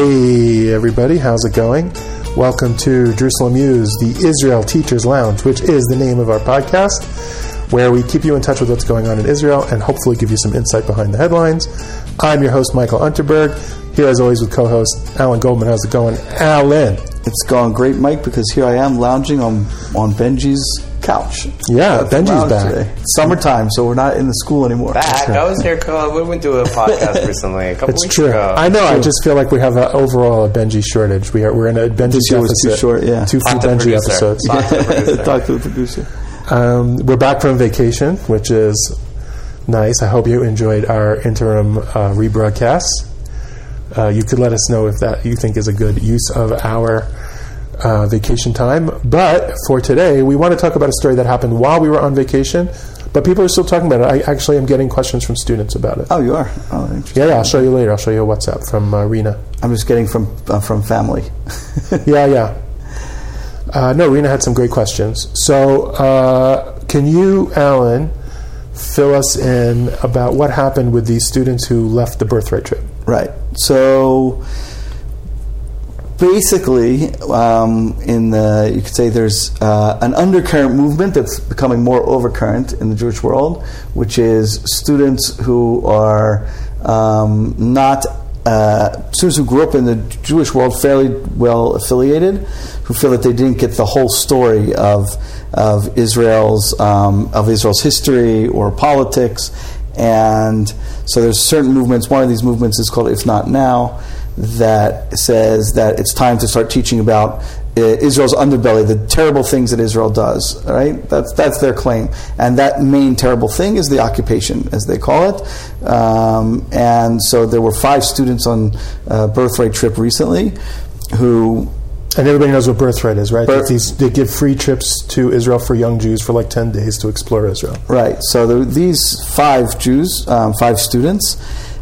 Hey, everybody, how's it going? Welcome to JerusalemU's, the Israel Teachers Lounge, which is the name of our podcast, where we keep you in touch with what's going on in Israel and hopefully give you some insight behind the headlines. I'm your host, Michael Unterberg, here as always with co host Alan Goldman. How's it going? Alan. It's going great, Mike, because here I am lounging on, on Benji's couch. Yeah, At Benji's back. today. Summertime, so we're not in the school anymore. back. I was here. We went to a podcast recently, a couple It's weeks true. ago. I know. I just feel like we have a, overall a Benji shortage. We are we're in a Benji This year was deficit. too short, yeah. Two few Talk to the Benji producer. episodes. Talk to the producer. Talk to the producer. Um, we're back from vacation, which is nice. I hope you enjoyed our interim uh, rebroadcasts. Uh, you could let us know if that you think is a good use of our uh, vacation time. But for today, we want to talk about a story that happened while we were on vacation. But people are still talking about it. I actually am getting questions from students about it. Oh, you are? Oh, interesting. Yeah, yeah. I'll show you later. I'll show you a WhatsApp from uh, Rena. I'm just getting from uh, from family. Yeah, yeah. Uh, no, Rena had some great questions. So, uh, can you, Alan, fill us in about what happened with these students who left the birthright trip? Right. So basically, um, in the you could say there's uh, an undercurrent movement that's becoming more overcurrent in the Jewish world, which is students who are um, not. Uh, students who grew up in the Jewish world fairly well affiliated, who feel that they didn't get the whole story of of Israel's um, of Israel's history or politics, and so there's certain movements. One of these movements is called If Not Now, that says that it's time to start teaching about uh, Israel's underbelly, the terrible things that Israel does. Right? That's that's their claim, and that main terrible thing is the occupation, as they call it. Um, and so there were five students on uh, birthright trip recently who And everybody knows what birthright is, right? Bir- these, they give free trips to Israel for young Jews for like 10 days to explore Israel. Right. So these five Jews, um, five students,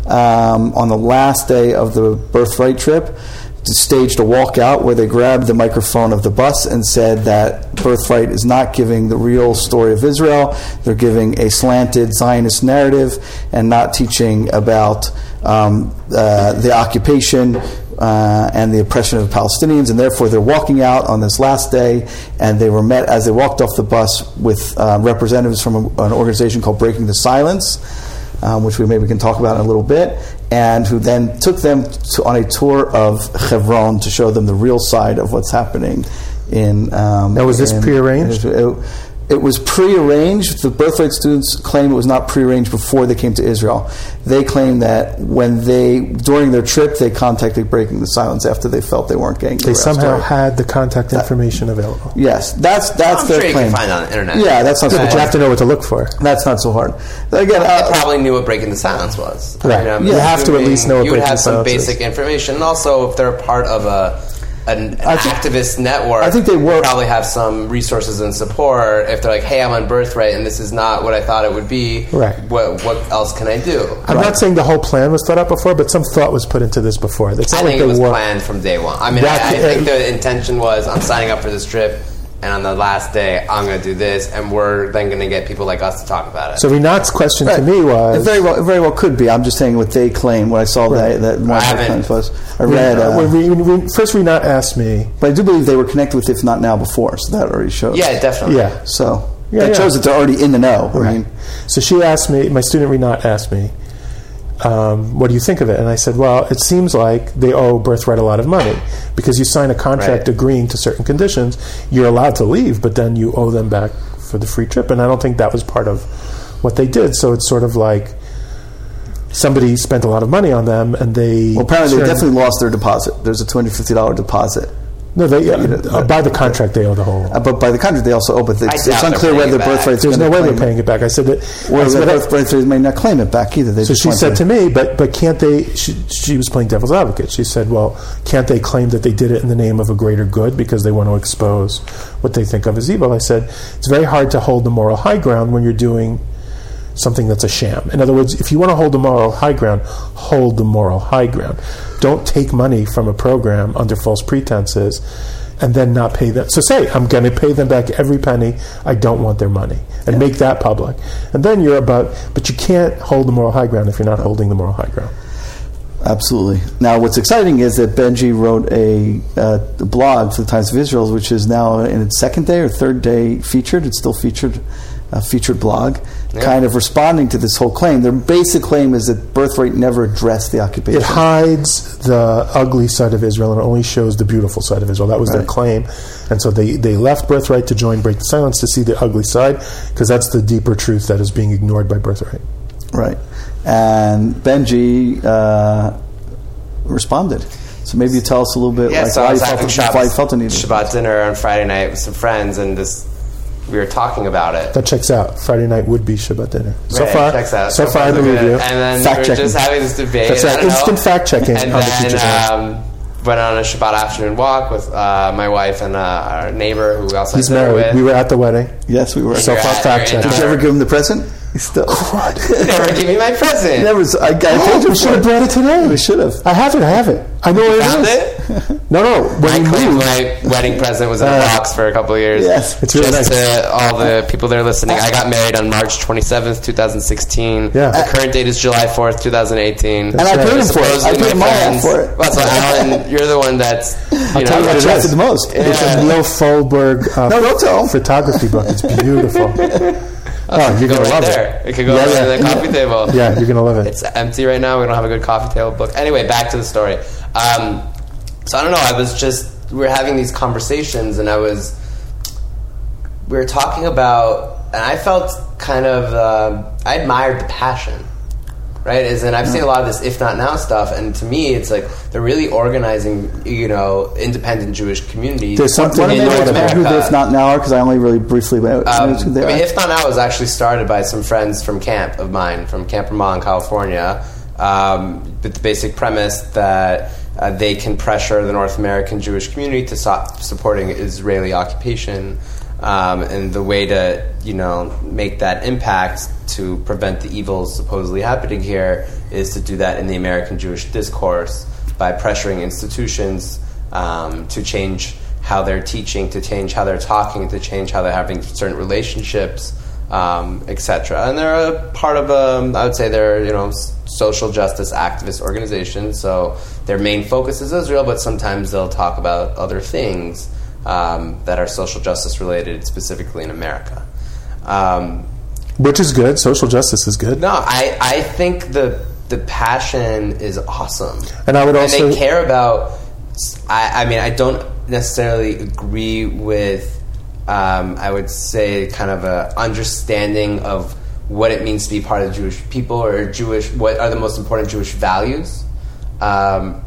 um, on the last day of the birthright trip, staged a walkout where they grabbed the microphone of the bus and said that birthright is not giving the real story of Israel. They're giving a slanted Zionist narrative and not teaching about um, uh, the occupation uh, and the oppression of Palestinians, and therefore they're walking out on this last day, and they were met as they walked off the bus with uh, representatives from a, an organization called Breaking the Silence, um, which we maybe can talk about in a little bit, and who then took them to, on a tour of Hebron to show them the real side of what's happening in. Um, Now, was this in- prearranged? it, it was prearranged. The birthright students claim it was not prearranged before they came to Israel. They claim that when they, during their trip, they contacted Breaking the Silence after they felt they weren't getting the They real somehow had the contact information available. Yes, that's that's I'm their sure you claim. can find it on the internet. Yeah, that's not so But you have to know what to look for. That's not so hard. Again, They uh, probably knew what breaking the silence was. Right. I'm You have to at least know what you would have the some silence is. basic information. And also, if they're a part of a an, an think- activist network, I think they were- probably have some resources and support. If they're like, "Hey, I'm on birthright, and this is not what I thought it would be. Right. What what else can I do?" I'm not saying the whole plan was thought out before, but some thought was put into this before. It's I not like think it was were- planned from day one. I mean, I, I think the intention was I'm signing up for this trip, and on the last day, I'm going to do this, and we're then going to get people like us to talk about it. So Renat's question to Right. me It was very well, it very well could be. I'm just saying what they claim. What I saw that that one I of their claims was. I read, uh, when we, when we- first Renat asked me, but I do believe they were connected with If Not Now before, so that already shows. yeah, definitely. yeah. So Yeah, that yeah. shows that they're already in the know. I Right. mean, So she asked me, my student Renat asked me, um, what do you think of it? And I said, well, it seems like they owe Birthright a lot of money because you sign a contract Right. agreeing to certain conditions. You're allowed to leave, but then you owe them back for the free trip. And I don't think that was part of what they did. So it's sort of like somebody spent a lot of money on them and they. well, apparently they definitely lost their deposit. There's a two hundred fifty dollar deposit. No, they, you know, uh, by the contract, they owe the whole. Uh, but by the contract, they also owe. But it's, it's unclear whether it back. birthright. There's no way they're paying it back. I said that. Well, I the that- birth, birthright may not claim it back either. They So she said to me, but but can't they? She, she was playing devil's advocate. She said, well, can't they claim that they did it in the name of a greater good because they want to expose what they think of as evil? I said it's very hard to hold the moral high ground when you're doing something that's a sham. In other words, if you want to hold the moral high ground, hold the moral high ground. Don't take money from a program under false pretenses and then not pay them. So say, I'm going to pay them back every penny. I don't want their money. And make that public. And then you're about, but you can't hold the moral high ground if you're not holding the moral high ground. Absolutely. Now, what's exciting is that Benji wrote a, uh, a blog for the Times of Israel, which is now in its second day or third day featured. It's still featured, a featured blog, Yeah. kind of responding to this whole claim. Their basic claim is that birthright never addressed the occupation. It hides the ugly side of Israel and only shows the beautiful side of Israel. That was their claim. And so they, they left Birthright to join Break the Silence to see the ugly side because that's the deeper truth that is being ignored by Birthright. Right. And Benji uh, responded. So maybe you tell us a little bit Yeah, like so why, I you was felt, having the- why you felt the need. Shabbat dinner on Friday night with some friends, and this we were talking about it. That checks out. Friday night would be Shabbat dinner. So Right, far, checks out. so far in the we're review. and then Fact we were checking. just having this debate. That's right. don't know. Instant fact checking And on the then um, went on a Shabbat afternoon walk with uh, my wife and uh, our neighbor who we also He's married. with. We were at the wedding. yes, we were. So You're far, at- fact you're in check. Did you ever give him the present? He still. never give me my present. Never. I, I told you we should have brought it today. We should have. I have it. I have it. I know where it is. it? No, no. When I claimed my wedding present was in a Uh, box for a couple of years. Yes. It's really Just nice. to all the people that are listening, I got married on March 27th, 2016. Yeah. The current date is July 4th, 2018. And I paid him for it. I paid my half for it. Well, so Alan, you're the one that's you tell know you what it trusted the most. it's a Neil Folberg uh, No, don't tell photography book. It's beautiful. oh, you're gonna right love there. it. It could go Yeah, right yeah. in the coffee table. Yeah, you're gonna love it. It's empty right now. We don't have a good coffee table book. Anyway, back to the story. Um, so I don't know. I was just we were having these conversations, and I was we were talking about, and I felt kind of uh, I admired the passion. Right, is and I've seen a lot of this "if not now" stuff, and to me, it's like they're really organizing, you know, independent Jewish communities. There's something in maybe North explain who America. the If Not Now are? Because I only really briefly went Um, I mean. If Not Now was actually started by some friends from camp of mine, from Camp Ramah in California, um, with the basic premise that uh, they can pressure the North American Jewish community to stop supporting Israeli occupation. Um, and the way to, you know, make that impact to prevent the evils supposedly happening here is to do that in the American Jewish discourse by pressuring institutions um, to change how they're teaching, to change how they're talking, to change how they're having certain relationships, um, etc. And they're a part of a, I would say they're you know social justice activist organization, So their main focus is Israel, but sometimes they'll talk about other things um, that are social justice related, specifically in America. Um, Which is good. Social justice is good. no, I, I think the the passion is awesome, And I would also- and they care about. I, I mean, I don't necessarily agree with. Um, I would say kind of a understanding of what it means to be part of the Jewish people or Jewish. What are the most important Jewish values? Um,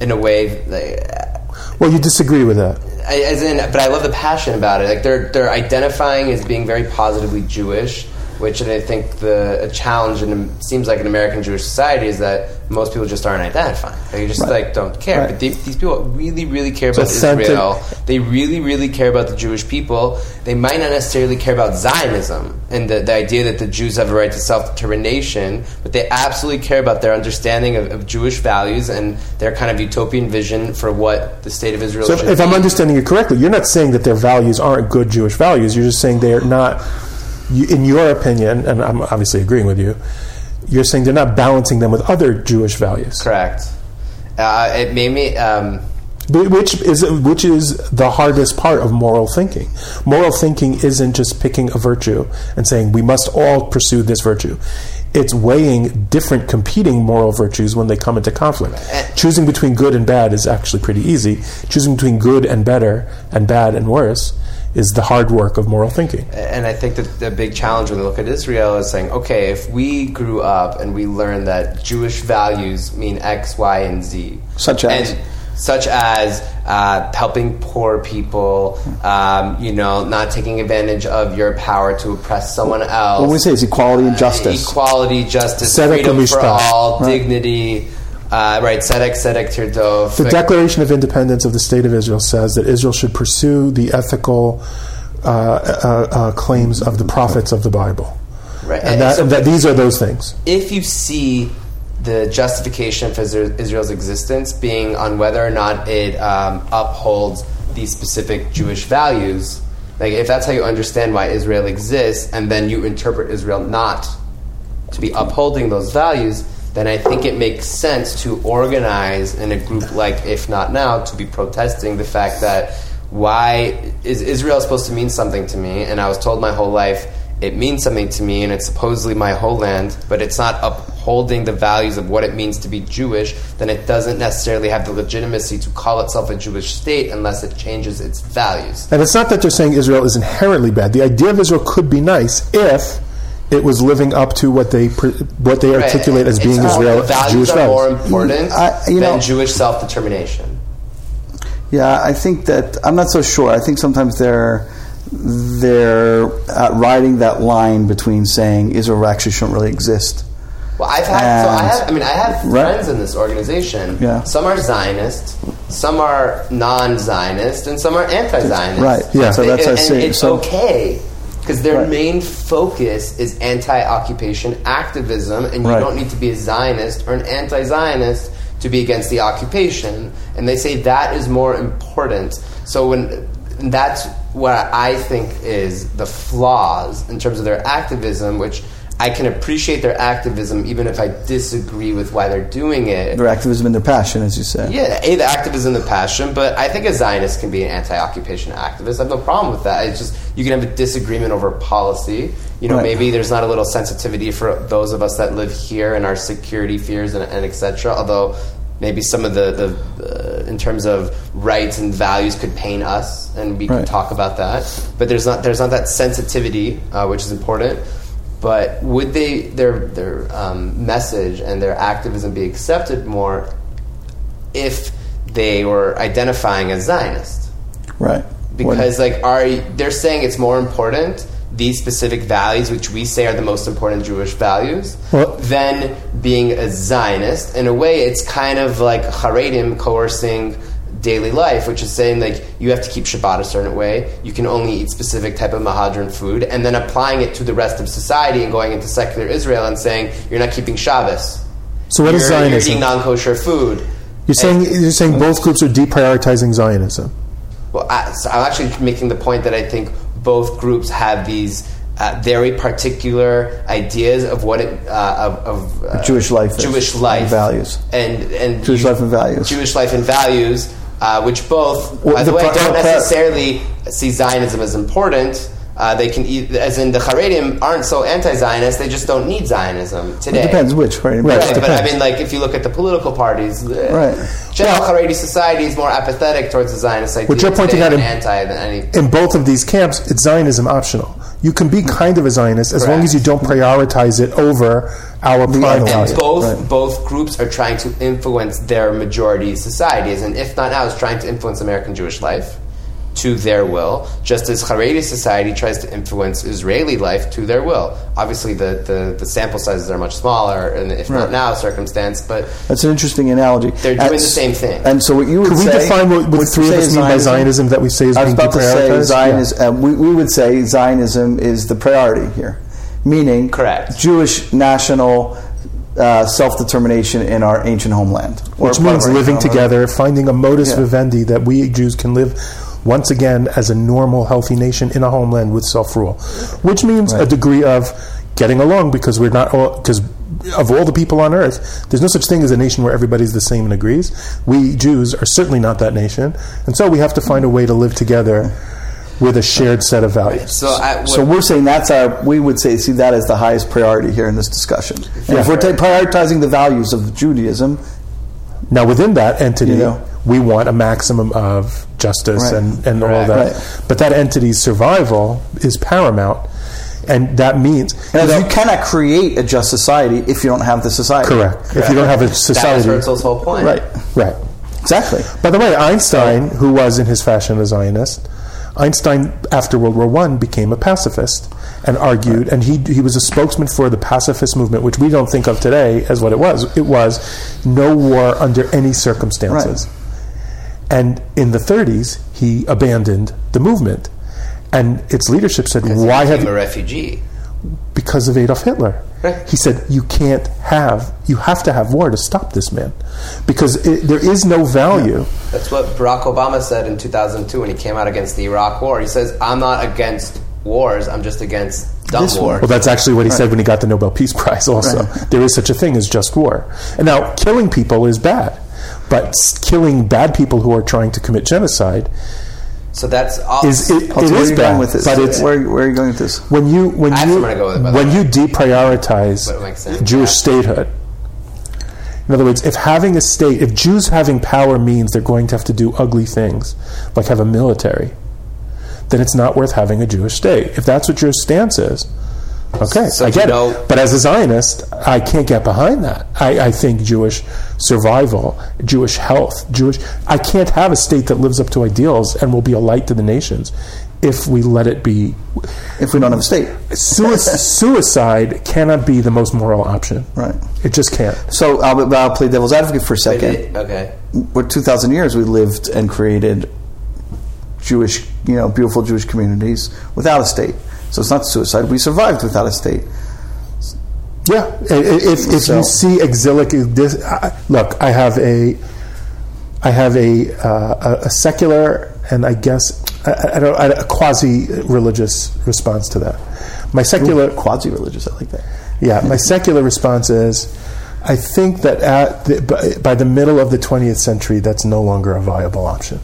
in a way, like, Well, you disagree with that. I- as in, but I love the passion about it. Like they're they're identifying as being very positively Jewish, which I think the a challenge and it seems like in American Jewish society is that most people just aren't identifying. They just like don't care. Right. But they, these people really, really care about. Israel. They really, really care about the Jewish people. They might not necessarily care about Zionism and the, the idea that the Jews have a right to self determination, but they absolutely care about their understanding of, of Jewish values and their kind of utopian vision for what the state of Israel So, should if I'm understanding you correctly, you're not saying that their values aren't good Jewish values. You're just saying they are not, you, in your opinion, and I'm obviously agreeing with you. You're saying they're not balancing them with other Jewish values, Correct. Uh, it made me. Um, which is which is the hardest part of moral thinking. Moral thinking isn't just picking a virtue and saying we must all pursue this virtue. It's weighing different competing moral virtues when they come into conflict. Choosing between good and bad is actually pretty easy. Choosing between good and better and bad and worse is the hard work of moral thinking. and I think that the big challenge when we look at Israel is saying, okay, if we grew up and we learned that Jewish values mean X, Y, and Z, Such as? and such as uh, helping poor people, um, you know, not taking advantage of your power to oppress someone else. What we say is equality and justice. Equality, justice, freedom for all, Right. dignity. Uh, right, tzedek, tzedek, tirdof. The Declaration of Independence of the State of Israel says that Israel should pursue the ethical uh, uh, uh, claims of the prophets of the Bible. Right, And that, so that these are those things. if you see the justification for Israel's existence being on whether or not it um, upholds these specific Jewish values, like if that's how you understand why Israel exists, and then you interpret Israel not to be upholding those values, then I think it makes sense to organize in a group like If Not Now to be protesting the fact that why is Israel supposed to mean something to me? And I was told my whole life it means something to me and it's supposedly my whole land, but it's not upholding the values of what it means to be Jewish, then it doesn't necessarily have the legitimacy to call itself a Jewish state unless it changes its values. And it's not that they're saying Israel is inherently bad. The idea of Israel could be nice if it was living up to what they what they Right. articulate as being more- Israel the values Jewish are more important I- you than know- Jewish self determination. Yeah, I think that I'm not so sure. I think sometimes they're they're uh, riding that line between saying Israel actually shouldn't really exist. Well, I've had. so I have. I mean, I have Right. friends in this organization. Yeah. Some are Zionist, some are non-Zionist, and some are anti-Zionist. Right. Yeah. So that's and, I see. it's so okay because their Right. main focus is anti-occupation activism, and you Right. don't need to be a Zionist or an anti-Zionist to be against the occupation. And they say that is more important. So when that's what I think is the flaws in terms of their activism, which. I can appreciate their activism even if I disagree with why they're doing it. their activism and their passion, as you said. Yeah, A, the activism, and the passion, but I think a Zionist can be an anti occupation activist. I have no problem with that. It's just you can have a disagreement over policy. You know, Right. maybe there's not a little sensitivity for those of us that live here and our security fears and, and et cetera, although maybe some of the, the uh, in terms of rights and values could pain us and we Right. could talk about that but there's not there's not that sensitivity uh, which is important but would they their their um, message and their activism be accepted more if they were identifying as Zionist? Right. Because like are they're saying it's more important these specific values, which we say are the most important Jewish values, Well- than being a Zionist. In a way, it's kind of like Haredim coercing daily life, which is saying like you have to keep Shabbat a certain way, you can only eat specific type of Mehadrin food, and then applying it to the rest of society and going into secular Israel and saying you're not keeping Shabbos. So what you're, is You're Zionism? eating non-kosher food. You're saying you're saying both groups are deprioritizing Zionism. Well, I, so I'm actually making the point that I think both groups have these uh, very particular ideas of what it uh, of, of uh, Jewish life is, Jewish and life, values. and and Jewish life and values. Jewish life and values, uh, which both, Well, by the, way, pro- don't necessarily see Zionism as important. Uh, they can, as in the Haredim, aren't so anti-Zionist. They just don't need Zionism today. It depends which, right? Right. Right, but I mean, like, if you look at the political parties, uh, Right. general Haredi society is more apathetic towards the Zionist idea. What you're pointing out in- anti than any. In both of these camps, it's Zionism optional. You can be kind of a Zionist as long as you don't prioritize it over our primal idea. And values. both Right. both groups are trying to influence their majority societies, and if not now, is trying to influence American Jewish life to their will, just as Haredi society tries to influence Israeli life to their will. Obviously, the, the, the sample sizes are much smaller, and if Right. not now, circumstance, but That's an interesting analogy. They're doing And the same thing. And so what you would Could we define what, what the three of us mean by Zionism that we say is I was being about to say deprioritized? Zionism. Uh, we, we would say Zionism is the priority here, meaning Correct. Jewish national uh, self determination in our ancient homeland, which means living together, finding a modus Yeah. vivendi that we Jews can live once again as a normal, healthy nation in a homeland with self rule, which means a degree of getting along because we're not all because of all the people on earth, there's no such thing as a nation where everybody's the same and agrees. We Jews are certainly not that nation, and so we have to find a way to live together with a shared set of values. so I, what, So we're saying that's our. We would say see that as the highest priority here in this discussion. And if we're ta- prioritizing the values of Judaism, Now, within that entity, You know. we want a maximum of justice Right. and, and all that. Right. But that entity's survival is paramount, and that means and you cannot create a just society if you don't have the society. correct. If you don't have a that was society, Herzl's whole point. Right. right? Exactly. By the way, Einstein, who was in his fashion a Zionist, Einstein after World War One became a pacifist and argued, and he he was a spokesman for the pacifist movement, which we don't think of today as what it was. It was no war under any circumstances. And in the 30s, he abandoned the movement, and its leadership said, "Why have became a refugee? because of Adolf Hitler. Right. He said, "You can't have. You have to have war to stop this man, because it, there is no value." That's what Barack Obama said in 2002 when he came out against the Iraq War. He says, "I'm not against wars. I'm just against dumb This war. war. Well, that's actually what he said when he got the Nobel Peace Prize. Also, Right. there is such a thing as just war. And now, killing people is bad, but killing bad people who are trying to commit genocide So that's all. is it, Also, it where is bad. going with this? But it's where, where are you going with this? when you when I have you to go with it, by the when way. you deprioritize But it makes sense, Jewish yeah. statehood. In other words, if having a state, if Jews having power means they're going to have to do ugly things, like have a military, then it's not worth having a Jewish state. If that's what your stance is, okay, So I do you get know- it. But as a Zionist, I can't get behind that. I, I think Jewish survival, Jewish health, Jewish. I can't have a state that lives up to ideals and will be a light to the nations if we let it be If we don't have a state, suicide cannot be the most moral option. right? It just can't. So I'll, I'll play devil's advocate for a second. okay. for 2,000 years we lived and created Jewish, you know, beautiful Jewish communities without a state. So it's not suicide. We survived without a state. Yeah. If, if So- you see exilic, this, I- look, I have a, I have a, uh, a, a secular and I guess I, I don't I, a quasi religious response to that. My secular, Quasi-religious, I like that. Yeah, my secular response is I think that at the, by, by the middle of the 20th century, that's no longer a viable option.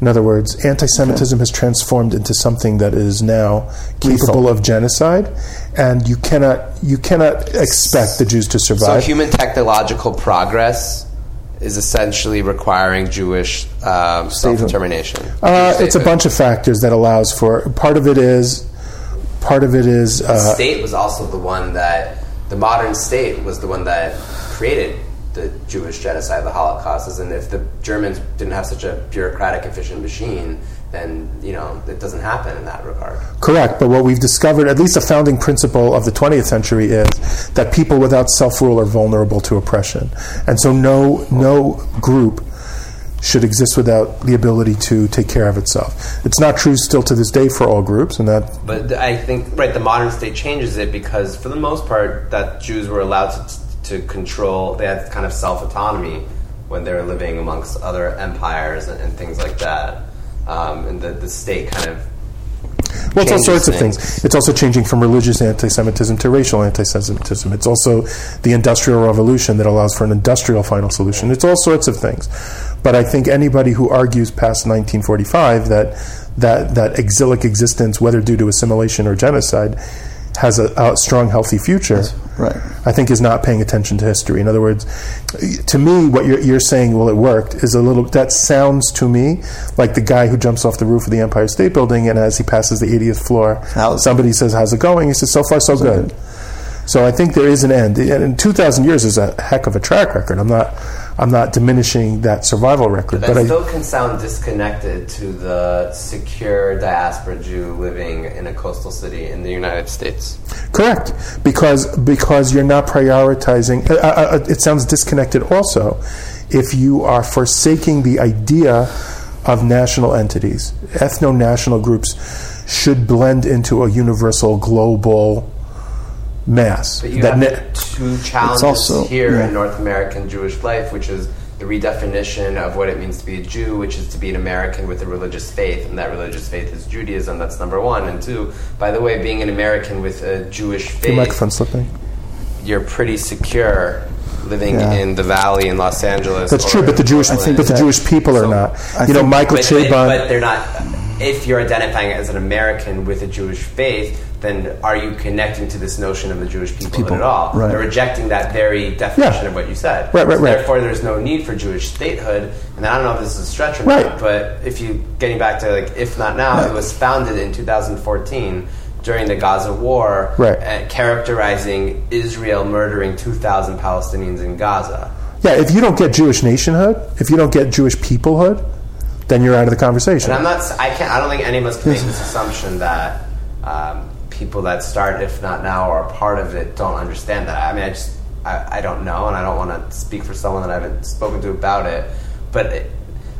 In other words, anti Semitism has transformed into something that is now capable of genocide, and you cannot, you cannot expect the Jews to survive. So human technological progress is essentially requiring Jewish um, self-determination. uh, it's a bunch of factors that allows for part of it is part of it is The uh, state was also the one that the modern state was the one that created the Jewish genocide, the Holocaust. is, And if the Germans didn't have such a bureaucratic, efficient machine, then you know it doesn't happen in that regard. Correct, but what we've discovered, at least a founding principle of the 20th century, is that people without self-rule are vulnerable to oppression, and so no no group should exist without the ability to take care of itself. It's not true still to this day for all groups, and that But I think right, the modern state changes it because for the most part, that Jews were allowed to, to control. They had kind of self autonomy when they were living amongst other empires and, and things like that. Um, and the, the state kind of Well, it's all sorts of things. It's also changing from religious anti-Semitism to racial anti-Semitism. It's also the Industrial Revolution that allows for an industrial final solution. It's all sorts of things. But I think anybody who argues past 1945 that that that exilic existence, whether due to assimilation or genocide, has a, a strong, healthy future. Right. I think is not paying attention to history. In other words, to me, what you're, you're saying, well, it worked, is a little. That sounds to me like the guy who jumps off the roof of the Empire State Building, and as he passes the 80th floor, How's- somebody says, "How's it going?" He says, "So far, so good." So I think there is an end, and 2,000 years is a heck of a track record. I'm not, I'm not diminishing that survival record, but I, still can sound disconnected to the secure diaspora Jew living in a coastal city in the United States. Correct, because because you're not prioritizing. Uh, uh, uh, it sounds disconnected. Also, if you are forsaking the idea of national entities, ethno-national groups should blend into a universal global mass. But you that have ne- two challenges also- here yeah. in North American Jewish life, which is the redefinition of what it means to be a Jew, which is to be an American with a religious faith, and that religious faith is Judaism. That's number one. And two, by the way, being an American with a Jewish faith, you're pretty secure living Yeah. in the Valley in Los Angeles. That's true, but the Jewish, Portland. but the Jewish people are not. I you know, Michael but, Chabon. but they're not. If you're identifying as an American with a Jewish faith, then are you connecting to this notion of the Jewish people, People, at all? right. They're rejecting that very definition Yeah. of what you said. Right, right, So right. Therefore, there's no need for Jewish statehood. And I don't know if this is a stretch or Right. not, but if you getting back to like if not now, Right. it was founded in 2014 during the Gaza war, Right. uh, characterizing Israel murdering 2,000 Palestinians in Gaza. yeah, if you don't get Jewish nationhood, if you don't get Jewish peoplehood, then you're out of the conversation. And I'm not. I can't. I don't think any of us can make this assumption that um, people that start, if not now, or are part of it, don't understand that. I mean, I just. I, I don't know, and I don't want to speak for someone that I haven't spoken to about it. But it,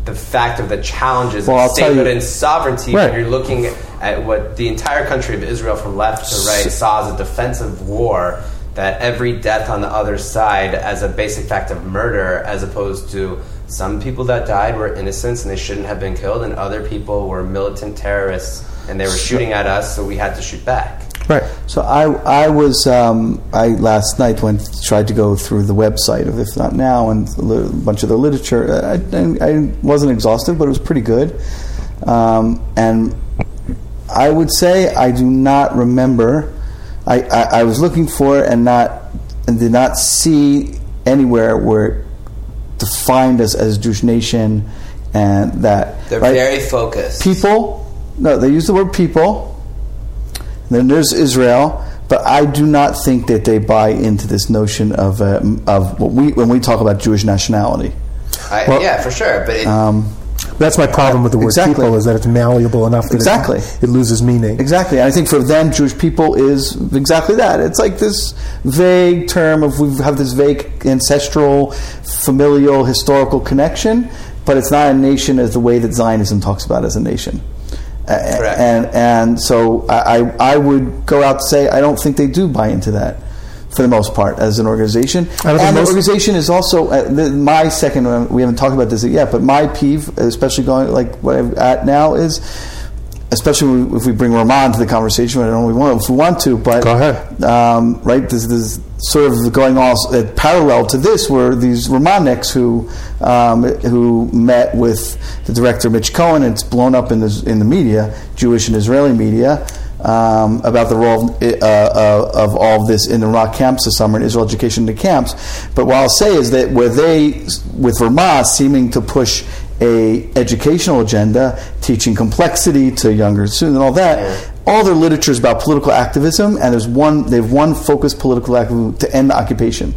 the fact of the challenges Well, of statehood and sovereignty, Right. when you're looking at what the entire country of Israel, from left to right, saw as a defensive war. That every death on the other side as a basic fact of murder, as opposed to some people that died were innocents and they shouldn't have been killed, and other people were militant terrorists and they were shooting at us, so we had to shoot back. Right. So I, I was um, I last night went tried to go through the website of If Not Now and a bunch of the literature. I, I, I wasn't exhaustive, but it was pretty good. Um, and I would say I do not remember. I, I, I was looking for it and not and did not see anywhere where defined us as Jewish nation and that They're right? very focused. people. No, they use the word people. Then there's Israel, but I do not think that they buy into this notion of uh, of what we when we talk about Jewish nationality. I, Well- yeah, for sure. But it, Um, That's my problem with the word Exactly. people is that it's malleable enough that it- Exactly. it, loses meaning. exactly, and I think for them, Jewish people is exactly that. It's like this vague term of we have this vague ancestral, familial, historical connection, but it's not a nation as the way that Zionism talks about it as a nation. Correct. And and so I, I I would go out to say I don't think they do buy into that for the most part as an organization. I don't think And the organization is also uh, the, my second. one, We haven't talked about this yet, but my peeve, especially going like what I'm at now, is especially if we bring Ramah to the conversation. I don't know if we want, if we want to, but Go ahead. Um, right, this is sort of going all uh, parallel to this, were these Ramahniks who um, who met with the director Mitch Cohen. And it's blown up in the in the media, Jewish and Israeli media. Um, about the role of, uh, uh, of all of this in the Iraq camps this summer and Israel education in the camps. But what I'll say is that where they, with Vermont, seeming to push a educational agenda, teaching complexity to younger students and all that, all their literature is about political activism, and there's one they've one focused political activism to end the occupation.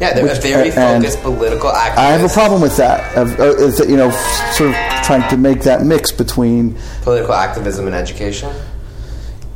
yeah, they're which- a very focused political activist. I have a problem with that. Of, uh, you know, sort of trying to make that mix between Political activism and education.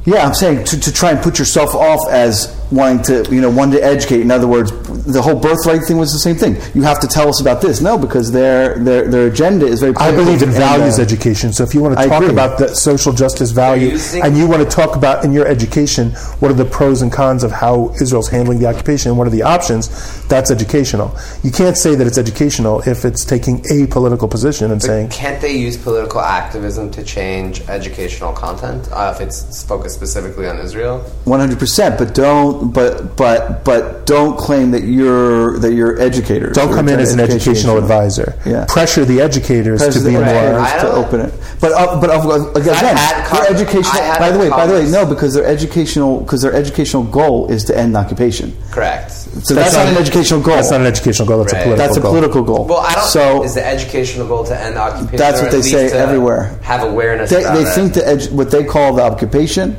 Yeah, I'm saying to, to try and put yourself off as wanting to, you know, one to educate. In other words, the whole birthright thing was the same thing. You have to tell us about this. No, because their their, their agenda is very. I believe in and, values uh, education. So if you want I to talk agree. about the social justice value using- and you want to talk about in your education what are the pros and cons of how Israel's handling the occupation and what are the options, that's educational. You can't say that it's educational if it's taking a political position and saying, Can't they use political activism to change educational content uh, if it's focused specifically on Israel? One hundred percent, but don't, but but but don't claim that you're that you're educators. don't come in as an education educational advisor. Yeah. Pressure the educators to be President more. I to don't- open it. But uh, but uh, again, had their com- educational. By the way, by the way, no, because their educational because their educational goal is to end occupation. Correct. So that's, not, an educational goal. That's not an educational goal. That's Right. a political That's a goal. political goal. Well, I don't. So is the educational goal to end occupation? That's what they say everywhere. Have awareness. they, about they it? think that edu- what they call the occupation,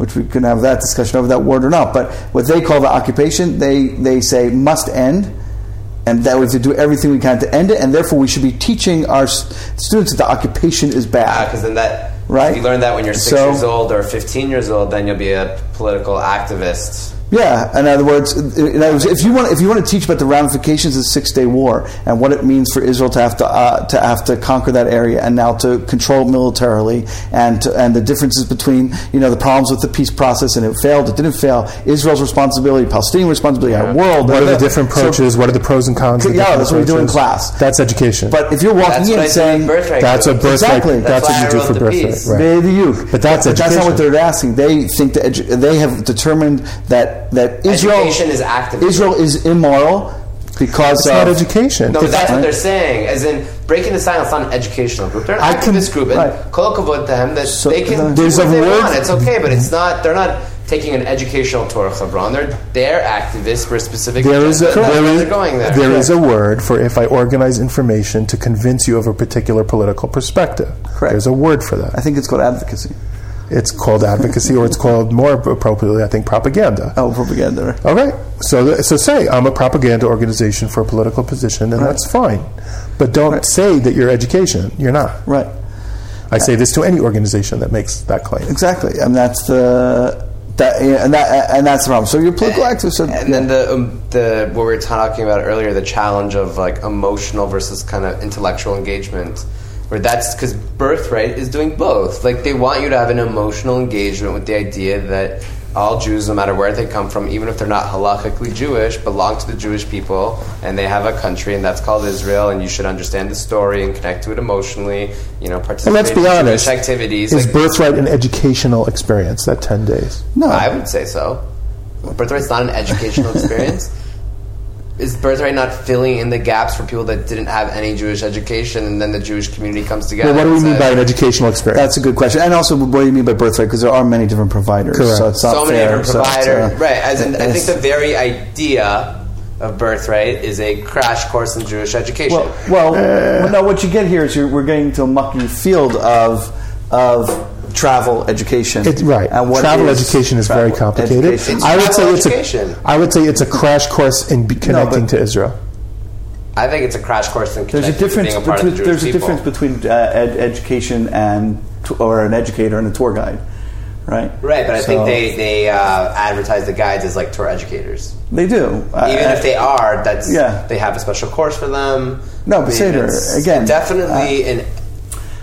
which we can have that discussion over that word or not, but what they call the occupation, they they say must end. And that we have to do everything we can to end it, and therefore we should be teaching our students that the occupation is bad. because then that Right. If you learn that when you're six So- years old or 15 years old, then you'll be a political activist. Yeah, in other words, in other words, if you want, if you want to teach about the ramifications of the Six Day War and what it means for Israel to have to uh, to have to conquer that area and now to control militarily, and to, and the differences between you know the problems with the peace process and it failed, it didn't fail, Israel's responsibility, Palestinian responsibility, our world. What are the whatever. different So- approaches? what are the pros and cons? of Yeah, different that's what we do in class. That's education. but if you're walking That's in what saying that's a Group. birthright. Exactly. That's, That's what you I do wrote for the birthright. piece. Right. They the youth. But that's but education. that's not what they're asking. They think that edu- they have determined that that Israel Education is activism. Israel is immoral because It's of not education. No, It's- that's what they're saying. As in, breaking the silence, not an educational group. They're an I can- activist group, and right. kol to them that So they can uh, there's do what a they word- want. It's okay, but it's not. They're not taking an educational Torah Hebron. They're they're activists for a specific. There is a, agenda. there They're is, going there. there is a word for if I organize information to convince you of a particular political perspective. Correct. There's a word for that. I think it's called advocacy. It's called advocacy, or it's called more appropriately, I think, propaganda. Oh, propaganda. right. Okay, so so say I'm a propaganda organization for a political position, and that's fine. But don't Right. say that you're education. You're not. Right. I say this to any organization that makes that claim. Exactly. And that's the that yeah, and that and that's the problem. So you're political activist. So, And then the um, the what we were talking about earlier, the challenge of like emotional versus kind of intellectual engagement, where that's because birthright is doing both. Like they want you to have an emotional engagement with the idea that all Jews, no matter where they come from, even if they're not halakhically Jewish, belong to the Jewish people, and they have a country, and that's called Israel. And you should understand the story and connect to it emotionally. You know, And participate let's be in honest, Jewish activities. is Like, birthright an educational experience? That ten days. No, I would say so. Birthright's not an educational experience. Is birthright not filling in the gaps for people that didn't have any Jewish education, and then the Jewish community comes together? Well, what do we and mean by an educational experience? That's a good question. And also, what do you mean by birthright? Because there are many different providers. Correct. So it's not so many fair. different So it's, providers, uh, right? As in, I think the very idea of birthright is a crash course in Jewish education. Well, well, well, no. What you get here is you're, we're getting to a mucky field of of travel education. It, right. And what travel is education is very complicated. education? It's I would say travel it's a. I would say it's a crash course in be connecting but- to Israel. I think it's a crash course in There's a connecting to difference. being a part between, of the Jewish there's a difference between uh, ed- education and or an educator and a tour guide, right? Right, but I So- think they they uh, advertise the guides as like tour educators. they do. Uh, Even if they are, that's yeah. they have a special course for them. No, but I mean, Seder, it's again, uh, definitely an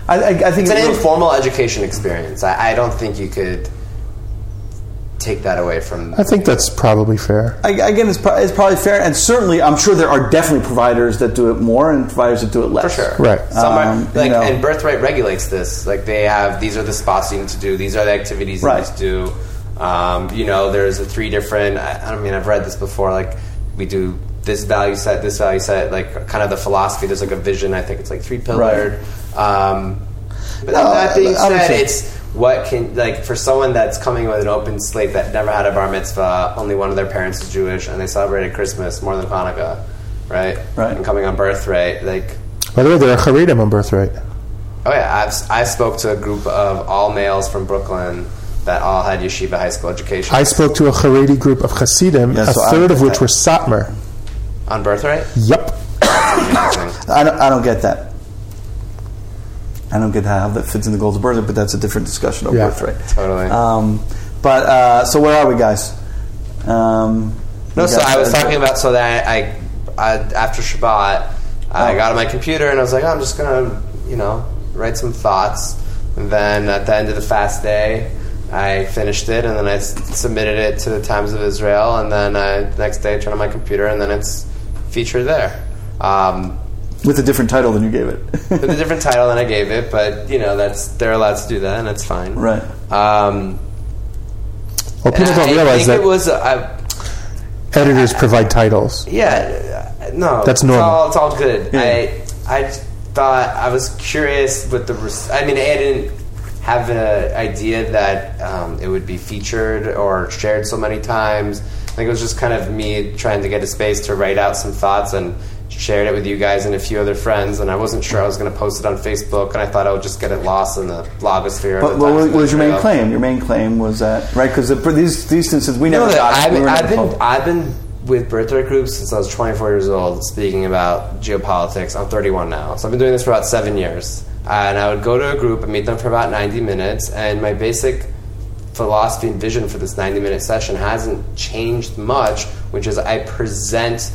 I, I, I think it's an it- informal education experience. I, I don't think you could take that away from. I think that's probably fair. I, again, it's, pro- it's probably fair, and certainly, I'm sure there are definitely providers that do it more and providers that do it less. For less. sure, Right. Some are, Um, you know. and Birthright regulates this. Like they have these are the spots you need to do. These are the activities you need to do. Um, you know, there's a three different. I, I don't mean I've read this before. Like we do this value set, this value set. Like kind of the philosophy. There's like a vision. I think it's like three pillared. Um, but No, that being said, think- it's what can like for someone that's coming with an open slate that never had a bar mitzvah, only one of their parents is Jewish, and they celebrated Christmas more than Hanukkah, right? Right. And coming on birthright, like By the way, there are Haredim on birthright. Oh yeah, I've I spoke to a group of all males from Brooklyn that all had yeshiva high school education I spoke to a Haredi group of Hasidim, Yeah, a so I- third of which were Satmar. On birthright. Yep. I don't, I don't get that. I don't get how that fits in the goals of birthright, but that's a different discussion of Yeah. birthright. Totally. Um, but uh, so where are we, guys? Um, no, so I was talking about so that I, I after Shabbat, I Oh. got on my computer and I was like, oh, I'm just gonna you know write some thoughts. And then at the end of the fast day, I finished it and then I s- submitted it to the Times of Israel. And then uh, the next day, I turned on my computer and then it's featured there. Um, with a different title than you gave it. with a different title than I gave it, but you know that's they're allowed to do that, and that's fine. Right. Um, Well, people don't I realize think that it was. Uh, editors provide titles. yeah, no, That's it's normal. all, it's all good. Yeah. I I thought I was curious with the. res- I mean, I didn't have an idea that um, it would be featured or shared so many times. I think it was just kind of me trying to get a space to write out some thoughts and shared it with you guys and a few other friends. And I wasn't sure I was going to post it on Facebook, and I thought I would just get it lost in the blogosphere. But what was, was your main claim? Your main claim was that right because the, these these instances we never No, got. I've, we I've been. I've been with birthright groups since I was 24 years old, speaking about geopolitics. I'm 31 now, so I've been doing this for about seven years. And I would go to a group and meet them for about 90 minutes, and my basic philosophy and vision for this 90 minute session hasn't changed much, which is I present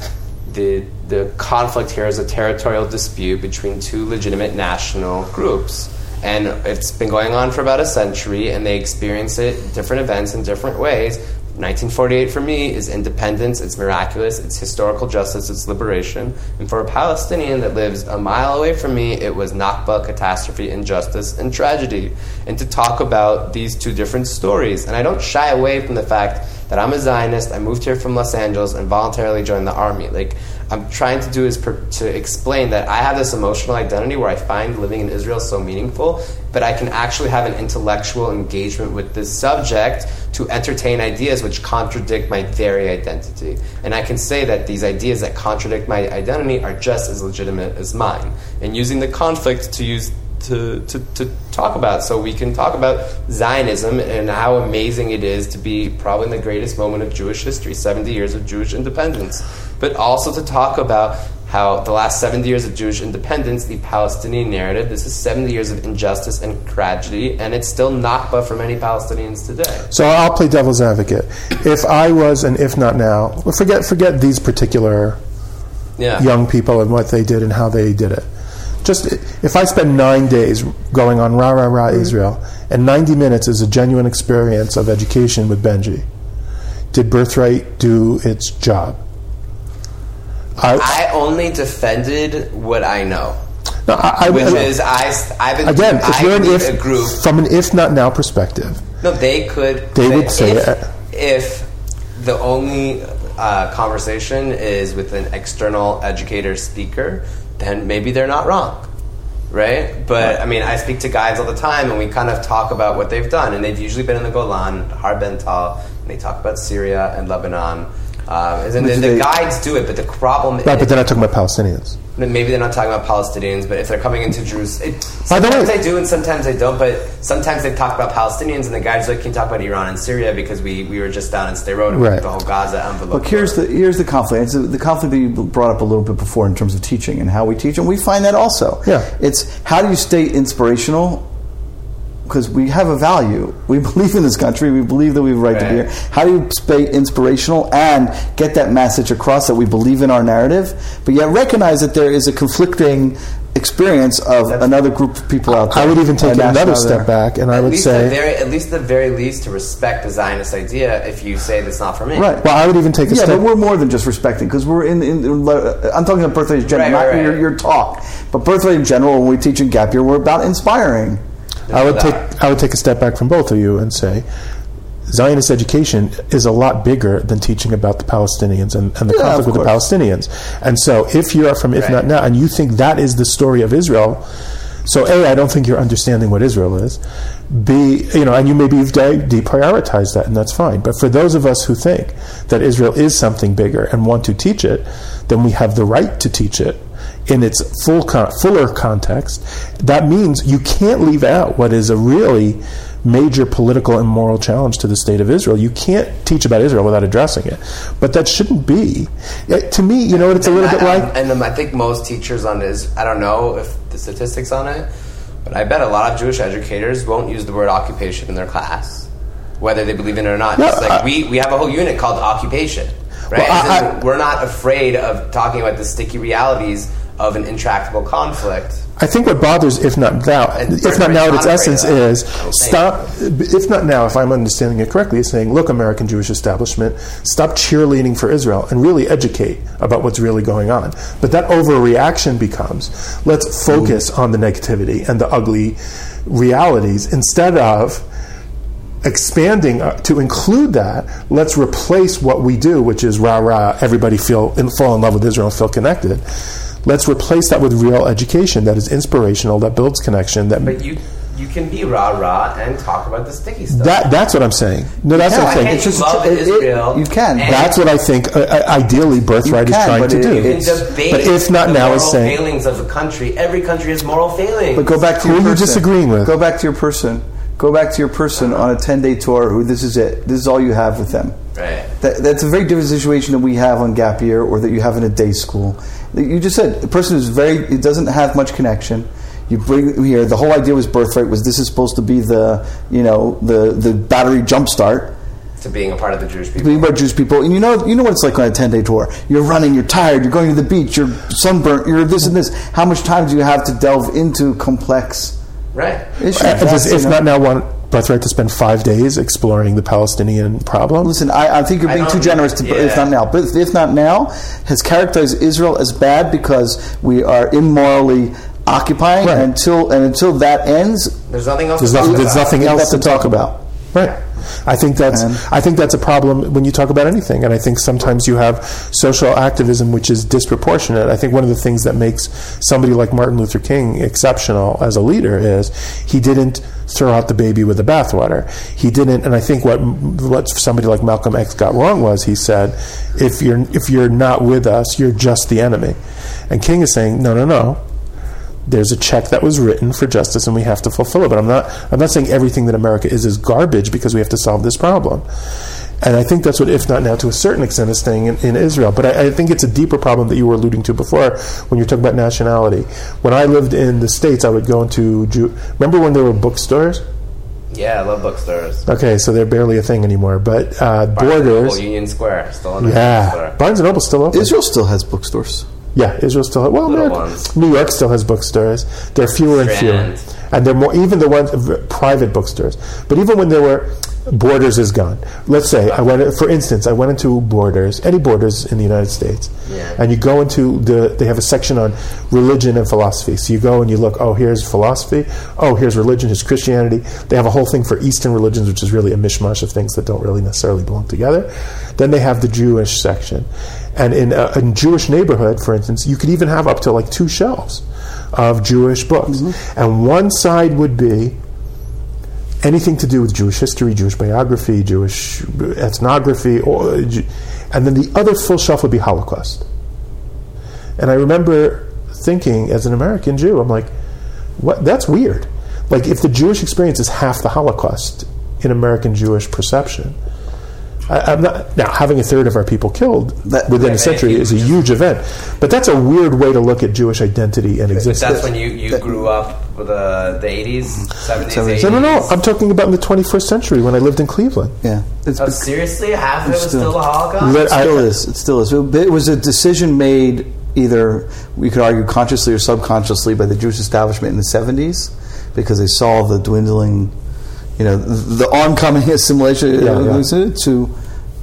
the the conflict here as a territorial dispute between two legitimate national groups. And it's been going on for about a century, and they experience it different events in different ways. 1948 for me is independence, it's miraculous, it's historical justice, it's liberation. And for a Palestinian that lives a mile away from me, it was Nakba, catastrophe, injustice, and tragedy. And to talk about these two different stories. And I don't shy away from the fact that I'm a Zionist, I moved here from Los Angeles and voluntarily joined the army. Like, I'm trying to do is per- to explain that I have this emotional identity where I find living in Israel so meaningful, but I can actually have an intellectual engagement with this subject to entertain ideas which contradict my very identity. And I can say that these ideas that contradict my identity are just as legitimate as mine. And using the conflict to use to, to, to talk about. So we can talk about Zionism and how amazing it is to be probably in the greatest moment of Jewish history, 70 years of Jewish independence. But also to talk about how the last 70 years of Jewish independence, the Palestinian narrative, this is 70 years of injustice and tragedy, and it's still Nakba for many Palestinians today. So I'll play devil's advocate. If I was, and if not now, forget forget these particular Yeah. young people and what they did and how they did it. just if I spend nine days going on rah rah rah Israel, and 90 minutes is a genuine experience of education with Benji, did Birthright do its job? I only defended what I know. No, I, I, which I- is I, I've been again, if you're an if a group. from an if not now perspective, No, they could. They would say if, it. if the only uh, conversation is with an external educator speaker, then maybe they're not wrong, right? But I mean, I speak to guides all the time, and we kind of talk about what they've done, and they've usually been in the Golan, Har Bental, and they talk about Syria and Lebanon. Um, and then Which the, they- the guides do it, but the problem right? But is they're not talking about Palestinians. maybe they're not talking about Palestinians, but if they're coming into Jerusalem, it, By the way- sometimes they do and sometimes they don't. But sometimes they talk about Palestinians, and the guys like, "Can you talk about Iran and Syria?" Because we, we were just down in Sderot and we Right. did the whole Gaza envelope. Look, here's the here's the conflict. It's the, the conflict that you brought up a little bit before in terms of teaching and how we teach, and we find that also. Yeah. it's how do you stay inspirational? Because we have a value. We believe in this country. We believe that we have a right, to be here. How do you stay inspirational and get that message across that we believe in our narrative, but yet recognize that there is a conflicting experience of another group of people out there. I would even take another national- step back, and I would say, very, at least the very least to respect the Zionist idea. If you say that's not for me, Right. well, I would even take a Yeah, step. but we're more than just respecting because we're in, in, in- I'm talking about birthright in general, Right, right, not your, right. your talk. But birthright in general, when we teach in Gap Year, we're about inspiring. I would There's take. I would take a step back from both of you and say Zionist education is a lot bigger than teaching about the Palestinians and, and the Yeah, conflict with the. Palestinians. And so, if you are from If Not Now and you think that is the story of Israel, so A, I don't think you're understanding what Israel is. B, you know, and you maybe you've de- deprioritized that, and that's fine. But for those of us who think that Israel is something bigger and want to teach it, then we have the right to teach it in its full con- fuller context. That means you can't leave out what is a really major political and moral challenge to the state of Israel. You can't teach about Israel without addressing it. But that shouldn't be. Uh, To me, you know what it's a little bit like? And I think most teachers on this, I don't know if the statistics on it, but I bet a lot of Jewish educators won't use the word occupation in their class, whether they believe in it or not. No, It's like I- we, we have a whole unit called occupation, right? Well, I- we're not afraid of talking about the sticky realities of an intractable conflict. I think what bothers, if not now, if not now, at its essence is I don't think. stop. If not now, if I'm understanding it correctly, is saying, look, American Jewish establishment, stop cheerleading for Israel and really educate about what's really going on. But that overreaction becomes, let's focus on the negativity and the ugly realities instead of expanding uh, to include that, let's replace what we do, which is rah rah, everybody feel in, fall in love with Israel and feel connected. Let's replace that with real education that is inspirational, that builds connection. That But you you can be rah rah and talk about the sticky stuff. that that's what I'm saying. No, that's can. what I'm Why saying. can't It's you just- love it- it- Israel? you can. and- That's what I think. Uh, uh, ideally, birthright You is can, trying but to it- do. You can It's- debate but if not the now, moral is saying- failings of a country. Every country has moral failings. But go back to Who your are you person. disagreeing with? Go back to your person. Go back to your person on a 10 day tour who this is it. This is all you have with them. Right. That, that's a very different situation that we have on gap year or that you have in a day school. You just said the person is very, it doesn't have much connection. You bring here, the whole idea was birthright was this is supposed to be the, you know, the, the battery jumpstart. to being a part of the Jewish people. Being about Jewish people, and you know, you know what it's like on a ten day tour. You're running, you're tired, you're going to the beach, you're sunburnt, you're this and this. How much time do you have to delve into complex Right. issues? Does That's, if not now want birthright to spend five days exploring the Palestinian problem? Listen, I, I think you're being too generous to if not now. But if not now, has characterized Israel as bad because we are immorally occupying Right. until and until that ends. There's nothing else. There's to talk nothing, there's about. nothing else to talk about. Right. I think that's And- I think that's a problem when you talk about anything, and I think sometimes you have social activism which is disproportionate. I think one of the things that makes somebody like Martin Luther King exceptional as a leader is he didn't throw out the baby with the bathwater. He didn't, and I think what what somebody like Malcolm X got wrong was he said, if you're if you're not with us, you're just the enemy. And King is saying, no, no, no there's a check that was written for justice and we have to fulfill it. But I'm not I'm not saying everything that America is is garbage because we have to solve this problem. And I think that's what, if not now, to a certain extent, is staying in, in Israel. But I, I think it's a deeper problem that you were alluding to before when you're talking about nationality. When I lived in the States, I would go into. Jew- Remember when there were bookstores? Yeah, I love bookstores. Okay, so they're barely a thing anymore. But uh, Barnes and Noble, Borders. Union Square, still in Yeah. bookstore. Barnes and Noble's still open. Israel still has bookstores. Yeah, Israel still. Has. Well, Little America- ones. New York still has bookstores. They're fewer and fewer, and they're more. Even the ones private bookstores. But even when there were Borders is gone. Let's say I went. For instance, I went into Borders, any Borders in the United States, Yeah. and you go into the. They have a section on religion and philosophy. So you go and you look. Oh, here's philosophy. Oh, here's religion. Here's Christianity. They have a whole thing for Eastern religions, which is really a mishmash of things that don't really necessarily belong together. Then they have the Jewish section, and in a, in Jewish neighborhood, for instance, you could even have up to like two shelves of Jewish books, mm-hmm. and one side would be anything to do with Jewish history, Jewish biography, Jewish ethnography, or, and then the other full shelf would be Holocaust. And I remember thinking, as an American Jew, I'm like, what? That's weird. Like, if the Jewish experience is half the Holocaust in American Jewish perception, I, I'm not now having a third of our people killed That- within Yeah, a century is a huge. huge event. But that's a weird way to look at Jewish identity and But existence. that's when you, you grew up with the the eighties, seventies, eighties. no, no, no. I'm talking about in the 21st century when I lived in Cleveland. Yeah, it's Oh, bec- seriously, half of it was Still- still the Holocaust. Let- It I- still is. It still is. It was a decision made either we could argue consciously or subconsciously by the Jewish establishment in the seventies because they saw the dwindling, you know, the oncoming assimilation Yeah, yeah. Uh, to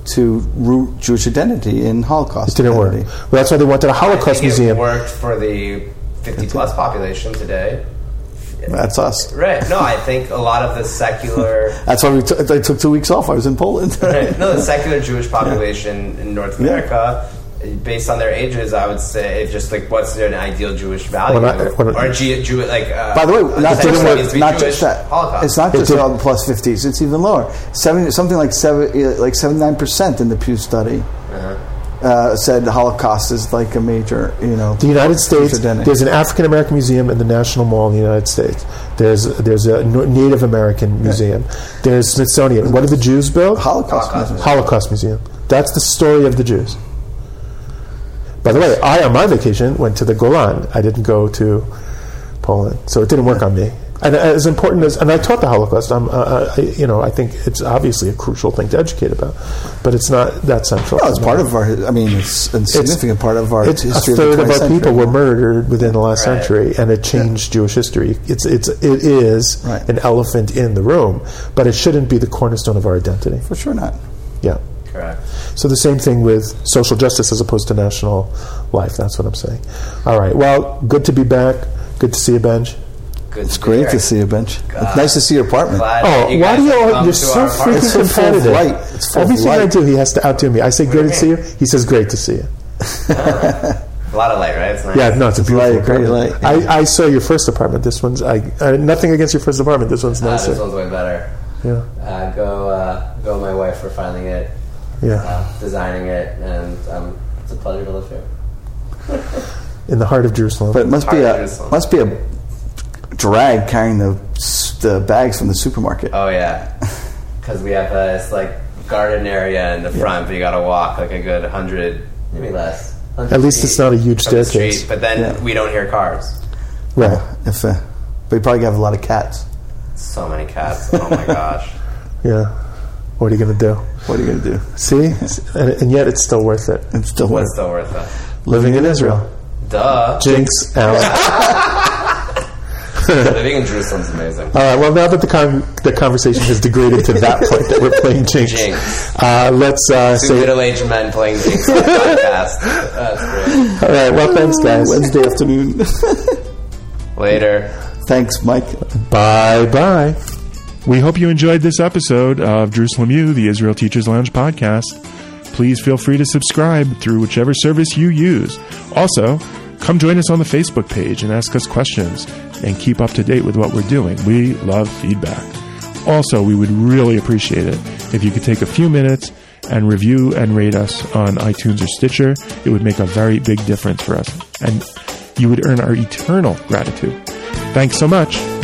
to root Jewish identity in Holocaust. It didn't work. Well, that's why they wanted a I Holocaust think it museum. worked for the fifty plus population today. That's us. Right. No, I think a lot of the secular. That's why we t- I took two weeks off. I was in Poland. Right. No, the secular Jewish population in North Yeah. America, based on their ages, I would say just like what's an ideal Jewish value I- or Jew, Jew like. Uh, By the way, a not just, to not Jewish, just that. Holocaust. It's not just the plus fifties. It's even lower. Seven, something like seven, uh, like seventy nine percent in the Pew study Uh-huh. Uh, said the Holocaust is like a major, you know, The United States. identity. There's an African American museum in the National Mall in the United States. There's there's a Native American museum. There's Smithsonian. What did the Jews build? Holocaust. Holocaust. museum. Holocaust Museum. That's the story of the Jews. By the way, I on my vacation went to the Golan. I didn't go to Poland, so it didn't work on me. And as important as, and I taught the Holocaust. I'm, uh, I, you know, I think it's obviously a crucial thing to educate about, but it's not that central. No, it's part of our. I mean, it's a significant part of our It's history. a third of, of, the 20th our century. people were murdered within the last Right. century, and it changed Jewish history. It's it's it is Right. an elephant in the room, but it shouldn't be the cornerstone of our identity. for sure not. Yeah. Correct. So the same thing with social justice as opposed to national life. That's what I'm saying. All right. Well, good to be back. Good to see you, Benj. Good It's to great here. to see you, Benj. It's nice to see your apartment. Glad Oh, you why do you? All, you're so freaking apartment. It's so full of competitive. light. It's full of Everything I do, he has to outdo me. I say, "Good to see you." He says, "Great to see you." A lot of light, right? It's nice. Yeah, no, it's a beautiful light, great apartment. light. I, I saw your first apartment. This one's I, uh, nothing against your first apartment. This one's Ah, nicer. this one's way better. yeah, Uh, go, uh, go, my wife for finding it, yeah. uh, designing it, and um, it's a pleasure to live here. In the heart of Jerusalem. But it must be a must be a drag carrying the the bags from the supermarket. Oh yeah, because we have uh, this like garden area in the front, but you got to walk like a good hundred, maybe less. 100 At least it's not a huge from the staircase. street, but then Yeah. we don't hear cars. right. If uh, but you probably have a lot of cats. So many cats. Oh my gosh. Yeah. What are you going to do? What are you going to do? See, and, and yet it's still worth it. It's still But worth. it's still worth it. Living in Israel. Duh. Jinx, Alan. Living in Jerusalem's amazing. All right. Well, now that the con- the conversation has degraded to that point that we're playing Jinx, Jinx. Uh, let's uh, Two say. middle-aged men playing Jinx on the podcast. That's great. All right. Well, thanks, guys. Wednesday afternoon. Later. Thanks, Mike. Bye bye. We hope you enjoyed this episode of Jerusalem U, the Israel Teachers Lounge podcast. Please feel free to subscribe through whichever service you use. Also, come join us on the Facebook page and ask us questions and keep up to date with what we're doing. We love feedback. Also, we would really appreciate it if you could take a few minutes and review and rate us on iTunes or Stitcher. It would make a very big difference for us, and you would earn our eternal gratitude. Thanks so much.